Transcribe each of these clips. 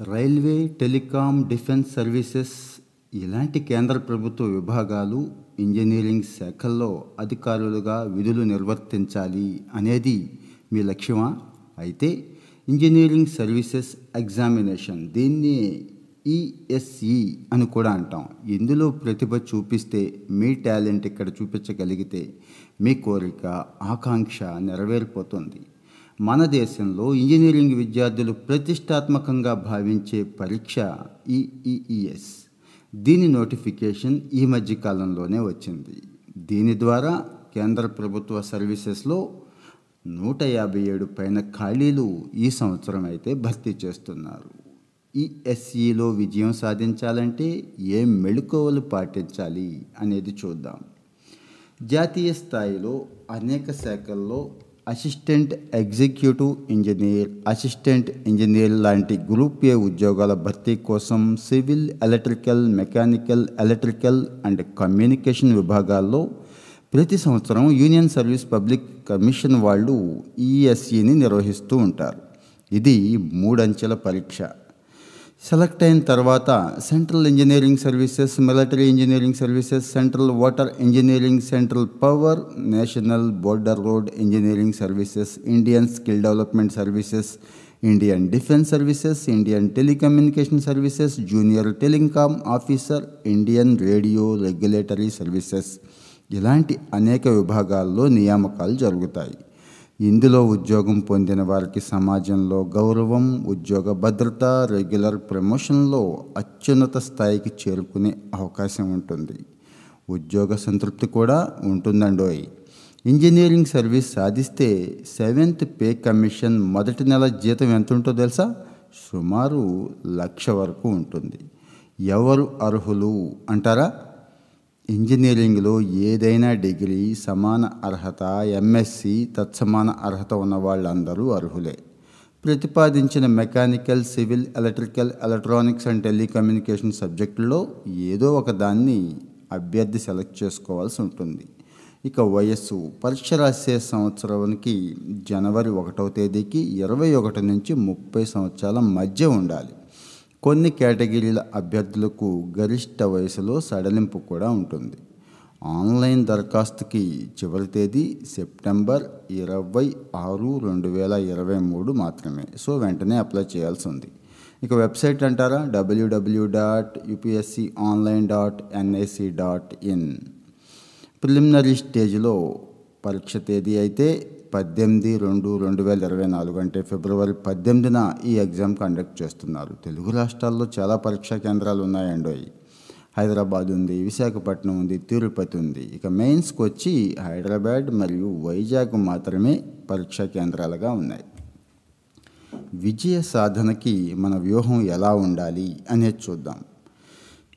Railway telecom defence services ఇలాంటి కేంద్ర ప్రభుత్వ విభాగాలు ఇంజనీరింగ్ శాఖల్లో అధికారులుగా విధులు నిర్వర్తించాలి అనేది మీ లక్ష్యమా? అయితే ఇంజనీరింగ్ సర్వీసెస్ ఎగ్జామినేషన్ దీన్ని ఈఎస్ఈ అని కూడా అంటాం. ఇందులో ప్రతిభ చూపిస్తే మీ టాలెంట్ ఇక్కడ చూపించగలిగితే మీ కోరిక ఆకాంక్ష నెరవేరిపోతుంది. మన దేశంలో ఇంజనీరింగ్ విద్యార్థులు ప్రతిష్టాత్మకంగా భావించే పరీక్ష ఈఈఈఎస్ దీని నోటిఫికేషన్ ఈ మధ్య కాలంలోనే వచ్చింది. దీని ద్వారా కేంద్ర ప్రభుత్వ సర్వీసెస్లో నూట యాభై ఏడు పైన ఖాళీలు ఈ సంవత్సరం అయితే భర్తీ చేస్తున్నారు. ఈఎస్ఈలో విజయం సాధించాలంటే ఏం మెళుకువలు పాటించాలి అనేది చూద్దాం. జాతీయ స్థాయిలో అనేక శాఖల్లో assistant executive engineer assistant engineer లాంటి గ్రూప్ ఏ ఉద్యోగాల భర్తీ కోసం civil electrical mechanical electrical and communication విభాగాల్లో ప్రతి సంవత్సరం యూనియన్ సర్వీస్ పబ్లిక్ కమిషన్ వాళ్ళు ఈఎస్ఈని నిర్వహిస్తూ ఉంటారు. ఇది మూడంచెల పరీక్ష. సెలెక్ట్ అయిన తర్వాత central engineering services military engineering services central water engineering central power national border road engineering services Indian skill development services Indian defence services Indian telecommunication services junior telecom officer Indian radio regulatory services ఇలాంటి అనేక విభాగాల్లో నియామకాలు జరుగుతాయి. ఇందులో ఉద్యోగం పొందిన వారికి సమాజంలో గౌరవం ఉద్యోగ భద్రత రెగ్యులర్ ప్రమోషన్లో అత్యున్నత స్థాయికి చేరుకునే అవకాశం ఉంటుంది. ఉద్యోగ సంతృప్తి కూడా ఉంటుందండోయ్. ఇంజనీరింగ్ సర్వీస్ సాధిస్తే సెవెంత్ పే కమిషన్ మొదటి నెల జీతం ఎంత ఉంటుందో తెలుసా? సుమారు లక్ష వరకు ఉంటుంది. ఎవరు అర్హులు అంటారా? ఇంజనీరింగ్లో ఏదైనా డిగ్రీ సమాన అర్హత ఎంఎస్సి తత్సమాన అర్హత ఉన్న వాళ్ళందరూ అర్హులే. ప్రతిపాదించిన mechanical civil electrical electronics and telecommunication సబ్జెక్టులో ఏదో ఒక దాన్ని అభ్యర్థి సెలెక్ట్ చేసుకోవాల్సి ఉంటుంది. ఇక వయస్సు. పరీక్ష రాసే సంవత్సరానికి జనవరి ఒకటవ తేదీకి ఇరవై ఒకటి నుంచి ముప్పై సంవత్సరాల మధ్య ఉండాలి. కొన్ని కేటగిరీల అభ్యర్థులకు గరిష్ట వయసులో సడలింపు కూడా ఉంటుంది. ఆన్లైన్ దరఖాస్తుకి చివరి తేదీ సెప్టెంబర్ ఇరవై ఆరు రెండు వేల ఇరవై మూడు మాత్రమే. సో వెంటనే అప్లై చేయాల్సి ఉంది. ఇక వెబ్సైట్ అంటారా? WWW dot UPSC online dot NIC dot in. Preliminary స్టేజ్లో పరీక్ష తేదీ అయితే పద్దెనిమిది రెండు రెండు వేల ఇరవై నాలుగు అంటే ఫిబ్రవరి పద్దెనిమిదిన ఈ ఎగ్జామ్ కండక్ట్ చేస్తున్నారు. తెలుగు రాష్ట్రాల్లో చాలా పరీక్షా కేంద్రాలు ఉన్నాయండి హైదరాబాద్ ఉంది విశాఖపట్నం ఉంది తిరుపతి ఉంది. ఇక మెయిన్స్కి వచ్చి హైదరాబాద్ మరియు వైజాగ్ మాత్రమే పరీక్షా కేంద్రాలుగా ఉన్నాయి. విజయ సాధనకి మన వ్యూహం ఎలా ఉండాలి అనేది చూద్దాం.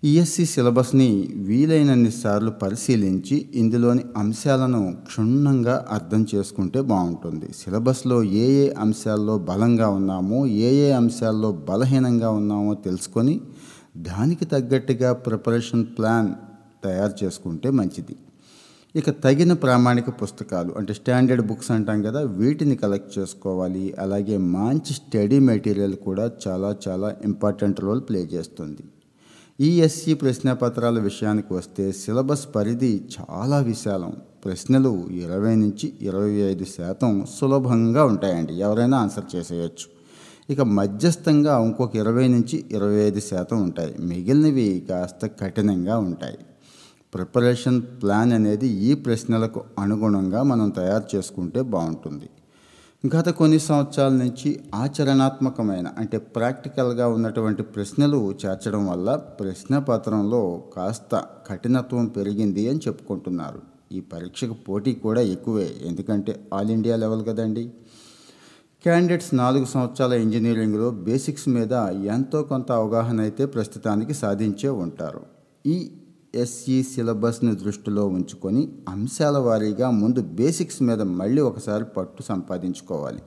ఈఎస్సి సిలబస్ని వీలైనన్ని సార్లు పరిశీలించి ఇందులోని అంశాలను క్షుణ్ణంగా అర్థం చేసుకుంటే బాగుంటుంది. సిలబస్లో ఏ ఏ అంశాల్లో బలంగా ఉన్నామో ఏ ఏ అంశాల్లో బలహీనంగా ఉన్నామో తెలుసుకొని దానికి తగ్గట్టుగా ప్రిపరేషన్ ప్లాన్ తయారు చేసుకుంటే మంచిది. ఇక తగిన ప్రామాణిక పుస్తకాలు అంటే స్టాండర్డ్ బుక్స్ అంటాం కదా వీటిని కలెక్ట్ చేసుకోవాలి. అలాగే మంచి స్టడీ మెటీరియల్ కూడా చాలా చాలా ఇంపార్టెంట్ రోల్ ప్లే చేస్తుంది. ఈఎస్సి ప్రశ్నపత్రాల విషయానికి వస్తే సిలబస్ పరిధి చాలా విశాలం. ప్రశ్నలు ఇరవై నుంచి ఇరవై ఐదు శాతం సులభంగా ఉంటాయండి. ఎవరైనా ఆన్సర్ చేసేయచ్చు. ఇక మధ్యస్థంగా ఇంకొక ఇరవై నుంచి ఇరవై ఐదు శాతం ఉంటాయి. మిగిలినవి కాస్త కఠినంగా ఉంటాయి. ప్రిపరేషన్ ప్లాన్ అనేది ఈ ప్రశ్నలకు అనుగుణంగా మనం తయారు చేసుకుంటే బాగుంటుంది. గత కొన్ని సంవత్సరాల నుంచి ఆచరణాత్మకమైన అంటే ప్రాక్టికల్గా ఉన్నటువంటి ప్రశ్నలు చేర్చడం వల్ల ప్రశ్న పత్రంలో కాస్త కఠినత్వం పెరిగింది అని చెప్పుకుంటున్నారు. ఈ పరీక్షకు పోటీ కూడా ఎక్కువే ఎందుకంటే ఆల్ ఇండియా లెవెల్ కదండి. క్యాండిడేట్స్ నాలుగు సంవత్సరాల ఇంజనీరింగ్లో బేసిక్స్ మీద ఎంతో కొంత అవగాహన అయితే ప్రస్తుతానికి సాధించే ఉంటారు. ఈ ఎస్ఈ సిలబస్ని దృష్టిలో ఉంచుకొని అంశాల వారీగా ముందు బేసిక్స్ మీద మళ్ళీ ఒకసారి పట్టు సంపాదించుకోవాలి.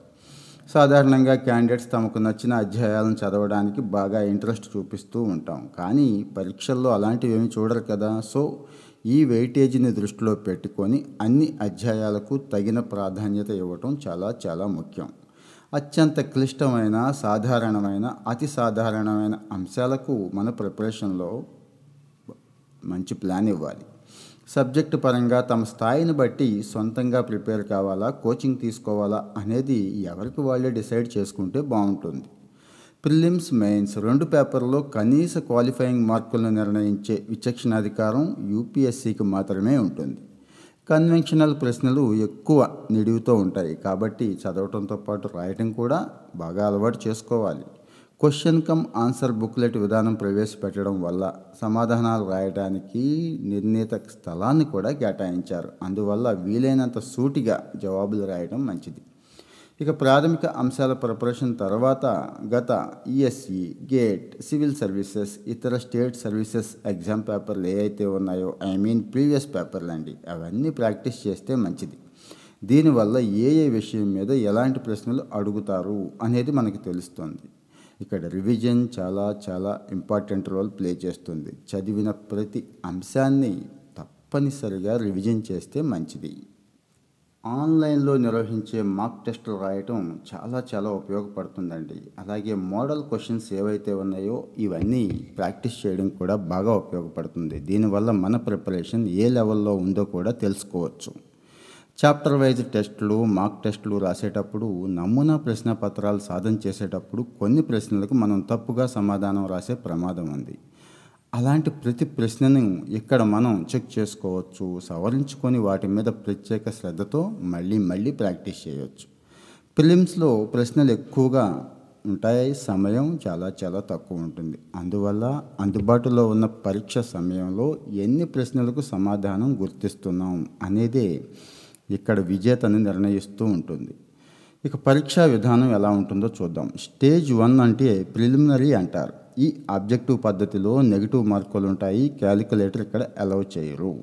సాధారణంగా క్యాండిడేట్స్ తమకు నచ్చిన అధ్యాయాలను చదవడానికి బాగా ఇంట్రెస్ట్ చూపిస్తూ ఉంటాం. కానీ పరీక్షల్లో అలాంటివి ఏమి చూడరు కదా. సో ఈ వెయిటేజీని దృష్టిలో పెట్టుకొని అన్ని అధ్యాయాలకు తగిన ప్రాధాన్యత ఇవ్వటం చాలా చాలా ముఖ్యం. అత్యంత క్లిష్టమైన సాధారణమైన అతి సాధారణమైన అంశాలకు మన ప్రిపరేషన్లో మంచి ప్లాన్ ఇవ్వాలి. సబ్జెక్టు పరంగా తమ స్థాయిని బట్టి సొంతంగా ప్రిపేర్ కావాలా కోచింగ్ తీసుకోవాలా అనేది ఎవరికి వాళ్ళే డిసైడ్ చేసుకుంటే బాగుంటుంది. ప్రిలిమ్స్ మెయిన్స్ రెండు పేపర్లో కనీస క్వాలిఫైయింగ్ మార్కులను నిర్ణయించే విచక్షణాధికారం యూపీఎస్సీకి మాత్రమే ఉంటుంది. కన్వెన్షనల్ ప్రశ్నలు ఎక్కువ నిడివితో ఉంటాయి కాబట్టి చదవటంతో పాటు రాయటం కూడా బాగా అలవాటు చేసుకోవాలి. క్వశ్చన్ కమ్ ఆన్సర్ బుక్లెట్ విధానం ప్రవేశపెట్టడం వల్ల సమాధానాలు రాయడానికి నిర్ణీత స్థలాన్ని కూడా కేటాయించారు. అందువల్ల వీలైనంత సూటిగా జవాబులు రాయడం మంచిది. ఇక ప్రాథమిక అంశాల ప్రిపరేషన్ తర్వాత గత ఈఎస్ఈ గేట్ సివిల్ సర్వీసెస్ ఇతర స్టేట్ సర్వీసెస్ ఎగ్జామ్ పేపర్లు ఏవైతే ఉన్నాయో ఐ మీన్ ప్రీవియస్ పేపర్లు అండి అవన్నీ ప్రాక్టీస్ చేస్తే మంచిది. దీనివల్ల ఏ ఏ విషయం మీద ఎలాంటి ప్రశ్నలు అడుగుతారు అనేది మనకు తెలుస్తుంది. ఇక్కడ రివిజన్ చాలా చాలా ఇంపార్టెంట్ రోల్ ప్లే చేస్తుంది. చదివిన ప్రతి అంశాన్ని తప్పనిసరిగా రివిజన్ చేస్తే మంచిది. ఆన్లైన్లో నిర్వహించే మాక్ టెస్టులు రాయటం చాలా చాలా ఉపయోగపడుతుందండి. అలాగే మోడల్ క్వశ్చన్స్ ఏవైతే ఉన్నాయో ఇవన్నీ ప్రాక్టీస్ చేయడం కూడా బాగా ఉపయోగపడుతుంది. దీనివల్ల మన ప్రిపరేషన్ ఏ లెవెల్లో ఉందో కూడా తెలుసుకోవచ్చు. చాప్టర్ వైజ్ టెస్టులు మాక్ టెస్టులు రాసేటప్పుడు నమూనా ప్రశ్న పత్రాలు సాధన చేసేటప్పుడు కొన్ని ప్రశ్నలకు మనం తప్పుగా సమాధానం రాసే ప్రమాదం ఉంది. అలాంటి ప్రతి ప్రశ్నను ఇక్కడ మనం చెక్ చేసుకోవచ్చు సవరించుకొని వాటి మీద ప్రత్యేక శ్రద్ధతో మళ్ళీ మళ్ళీ ప్రాక్టీస్ చేయవచ్చు ఫిలిమ్స్లో ప్రశ్నలు ఎక్కువగా ఉంటాయి సమయం చాలా చాలా తక్కువ ఉంటుంది. అందువల్ల అందుబాటులో ఉన్న పరీక్ష సమయంలో ఎన్ని ప్రశ్నలకు సమాధానం గుర్తిస్తున్నాం అనేదే ఇక్కడ విజేతను నిర్ణయిస్తూ ఉంటుంది. ఇక పరీక్షా విధానం ఎలా ఉంటుందో చూద్దాం. స్టేజ్ వన్ అంటే ప్రిలిమినరీ అంటారు. ఈ ఆబ్జెక్టివ్ పద్ధతిలో నెగిటివ్ మార్కులు ఉంటాయి. క్యాలిక్యులేటర్ ఇక్కడ అలౌ చేయరు.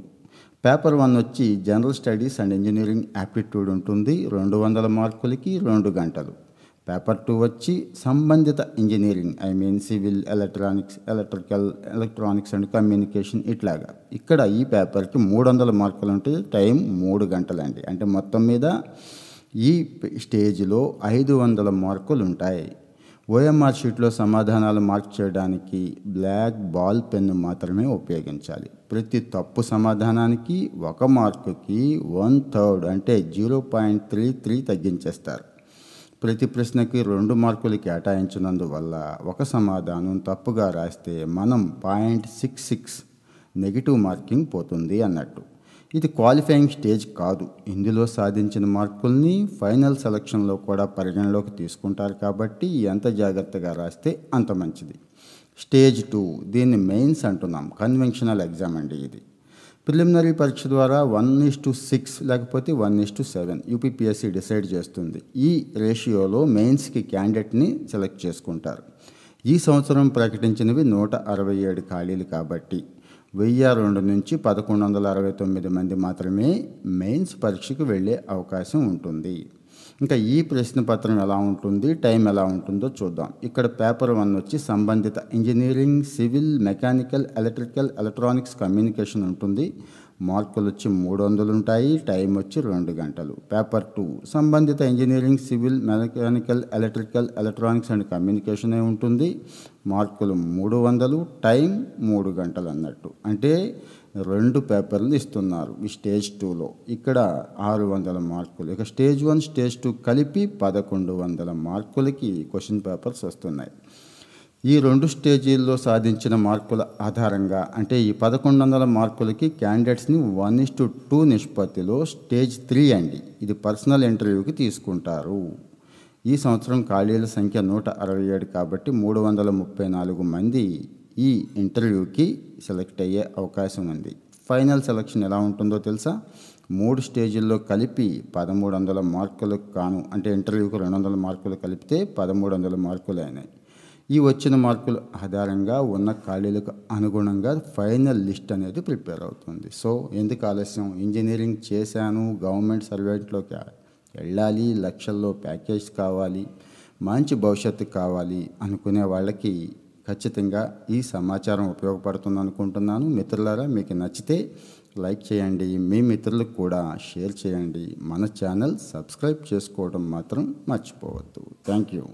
పేపర్ వన్ వచ్చి general studies and engineering aptitude ఉంటుంది. రెండు వందల మార్కులకి రెండు గంటలు. పేపర్ టూ వచ్చి సంబంధిత engineering I mean civil electronics electrical electronics and communication ఇట్లాగా. ఇక్కడ ఈ పేపర్కి మూడు వందల మార్కులు ఉంటే టైం మూడు గంటలండి. అంటే మొత్తం మీద ఈ స్టేజ్లో ఐదు వందల మార్కులు ఉంటాయి ఓఎంఆర్ షీట్లో సమాధానాలు మార్క్ చేయడానికి బ్లాక్ బాల్ పెన్ను మాత్రమే ఉపయోగించాలి. ప్రతి తప్పు సమాధానానికి ఒక మార్కుకి వన్ థర్డ్ అంటే జీరో పాయింట్ త్రీ త్రీ తగ్గించేస్తారు. ప్రతి ప్రశ్నకి రెండు మార్కులు కేటాయించినందువల్ల ఒక సమాధానం తప్పుగా రాస్తే మనం point six six negative marking పోతుంది అన్నట్టు. ఇది క్వాలిఫైయింగ్ స్టేజ్ కాదు. ఇందులో సాధించిన మార్కుల్ని ఫైనల్ సెలక్షన్లో కూడా పరిగణలోకి తీసుకుంటారు కాబట్టి ఎంత జాగ్రత్తగా రాస్తే అంత మంచిది. స్టేజ్ టూ దీన్ని మెయిన్స్ అంటున్నాం. కన్వెన్షనల్ ఎగ్జామ్ అండి ఇది. ప్రిలిమినరీ పరీక్ష ద్వారా వన్ ఈస్ టు సిక్స్ లేకపోతే one is to seven UPPSC decide చేస్తుంది. ఈ రేషియోలో మెయిన్స్కి క్యాండిడేట్ని సెలెక్ట్ చేసుకుంటారు. ఈ సంవత్సరం ప్రకటించినవి నూట అరవై ఏడు ఖాళీలు కాబట్టి వెయ్యి రెండు నుంచి పదకొండు వందల అరవై తొమ్మిది మంది మాత్రమే మెయిన్స్ పరీక్షకు వెళ్ళే అవకాశం ఉంటుంది. ఇంకా ఈ ప్రశ్న పత్రం ఎలా ఉంటుంది టైం ఎలా ఉంటుందో చూద్దాం. ఇక్కడ పేపర్ వన్ వచ్చి సంబంధిత engineering civil mechanical electrical electronics communication ఉంటుంది. మార్కులు వచ్చి మూడు వందలు ఉంటాయి టైం వచ్చి రెండు గంటలు. పేపర్ టూ సంబంధిత engineering civil mechanical electrical electronics and communication ఉంటుంది? మార్కులు మూడు వందలు టైం మూడు గంటలు అన్నట్టు. అంటే రెండు పేపర్లు ఇస్తున్నారు ఈ స్టేజ్ టూలో. ఇక్కడ ఆరు వందల మార్కులు. ఇక స్టేజ్ వన్ స్టేజ్ టూ కలిపి పదకొండు వందల మార్కులకి క్వశ్చన్ పేపర్స్ వస్తున్నాయి. ఈ రెండు స్టేజీల్లో సాధించిన మార్కుల ఆధారంగా అంటే ఈ పదకొండు వందల మార్కులకి క్యాండిడేట్స్ని వన్ ఇస్ టు టూ నిష్పత్తిలో స్టేజ్ త్రీ అండి. ఇది పర్సనల్ ఇంటర్వ్యూకి తీసుకుంటారు. ఈ సంవత్సరం ఖాళీల సంఖ్య నూట అరవై ఏడు కాబట్టి మూడు వందల ముప్పై నాలుగు మంది ఈ ఇంటర్వ్యూకి సెలెక్ట్ అయ్యే అవకాశం ఉంది. ఫైనల్ సెలక్షన్ ఎలా ఉంటుందో తెలుసా? మూడు స్టేజీల్లో కలిపి పదమూడు వందల మార్కులు కాను అంటే ఇంటర్వ్యూకి రెండు వందల మార్కులు కలిపితే పదమూడు వందల మార్కులు అయినాయి. ఈ వచ్చిన మార్కుల ఆధారంగా ఉన్న ఖాళీలకు అనుగుణంగా ఫైనల్ లిస్ట్ అనేది ప్రిపేర్ అవుతుంది. సో ఎందుకు ఆలస్యం? ఇంజనీరింగ్ చేశాను గవర్నమెంట్ సర్వెంట్లోకి వెళ్ళాలి లక్షల్లో ప్యాకేజ్ కావాలి మంచి భవిష్యత్తు కావాలి అనుకునే వాళ్ళకి ఖచ్చితంగా ఈ సమాచారం ఉపయోగపడుతుంది అనుకుంటున్నాను. మిత్రులారా మీకు నచ్చితే లైక్ చేయండి. మీ మిత్రులకు కూడా షేర్ చేయండి. మన ఛానల్ సబ్స్క్రైబ్ చేసుకోవడం మాత్రం మర్చిపోవద్దు. Thank you.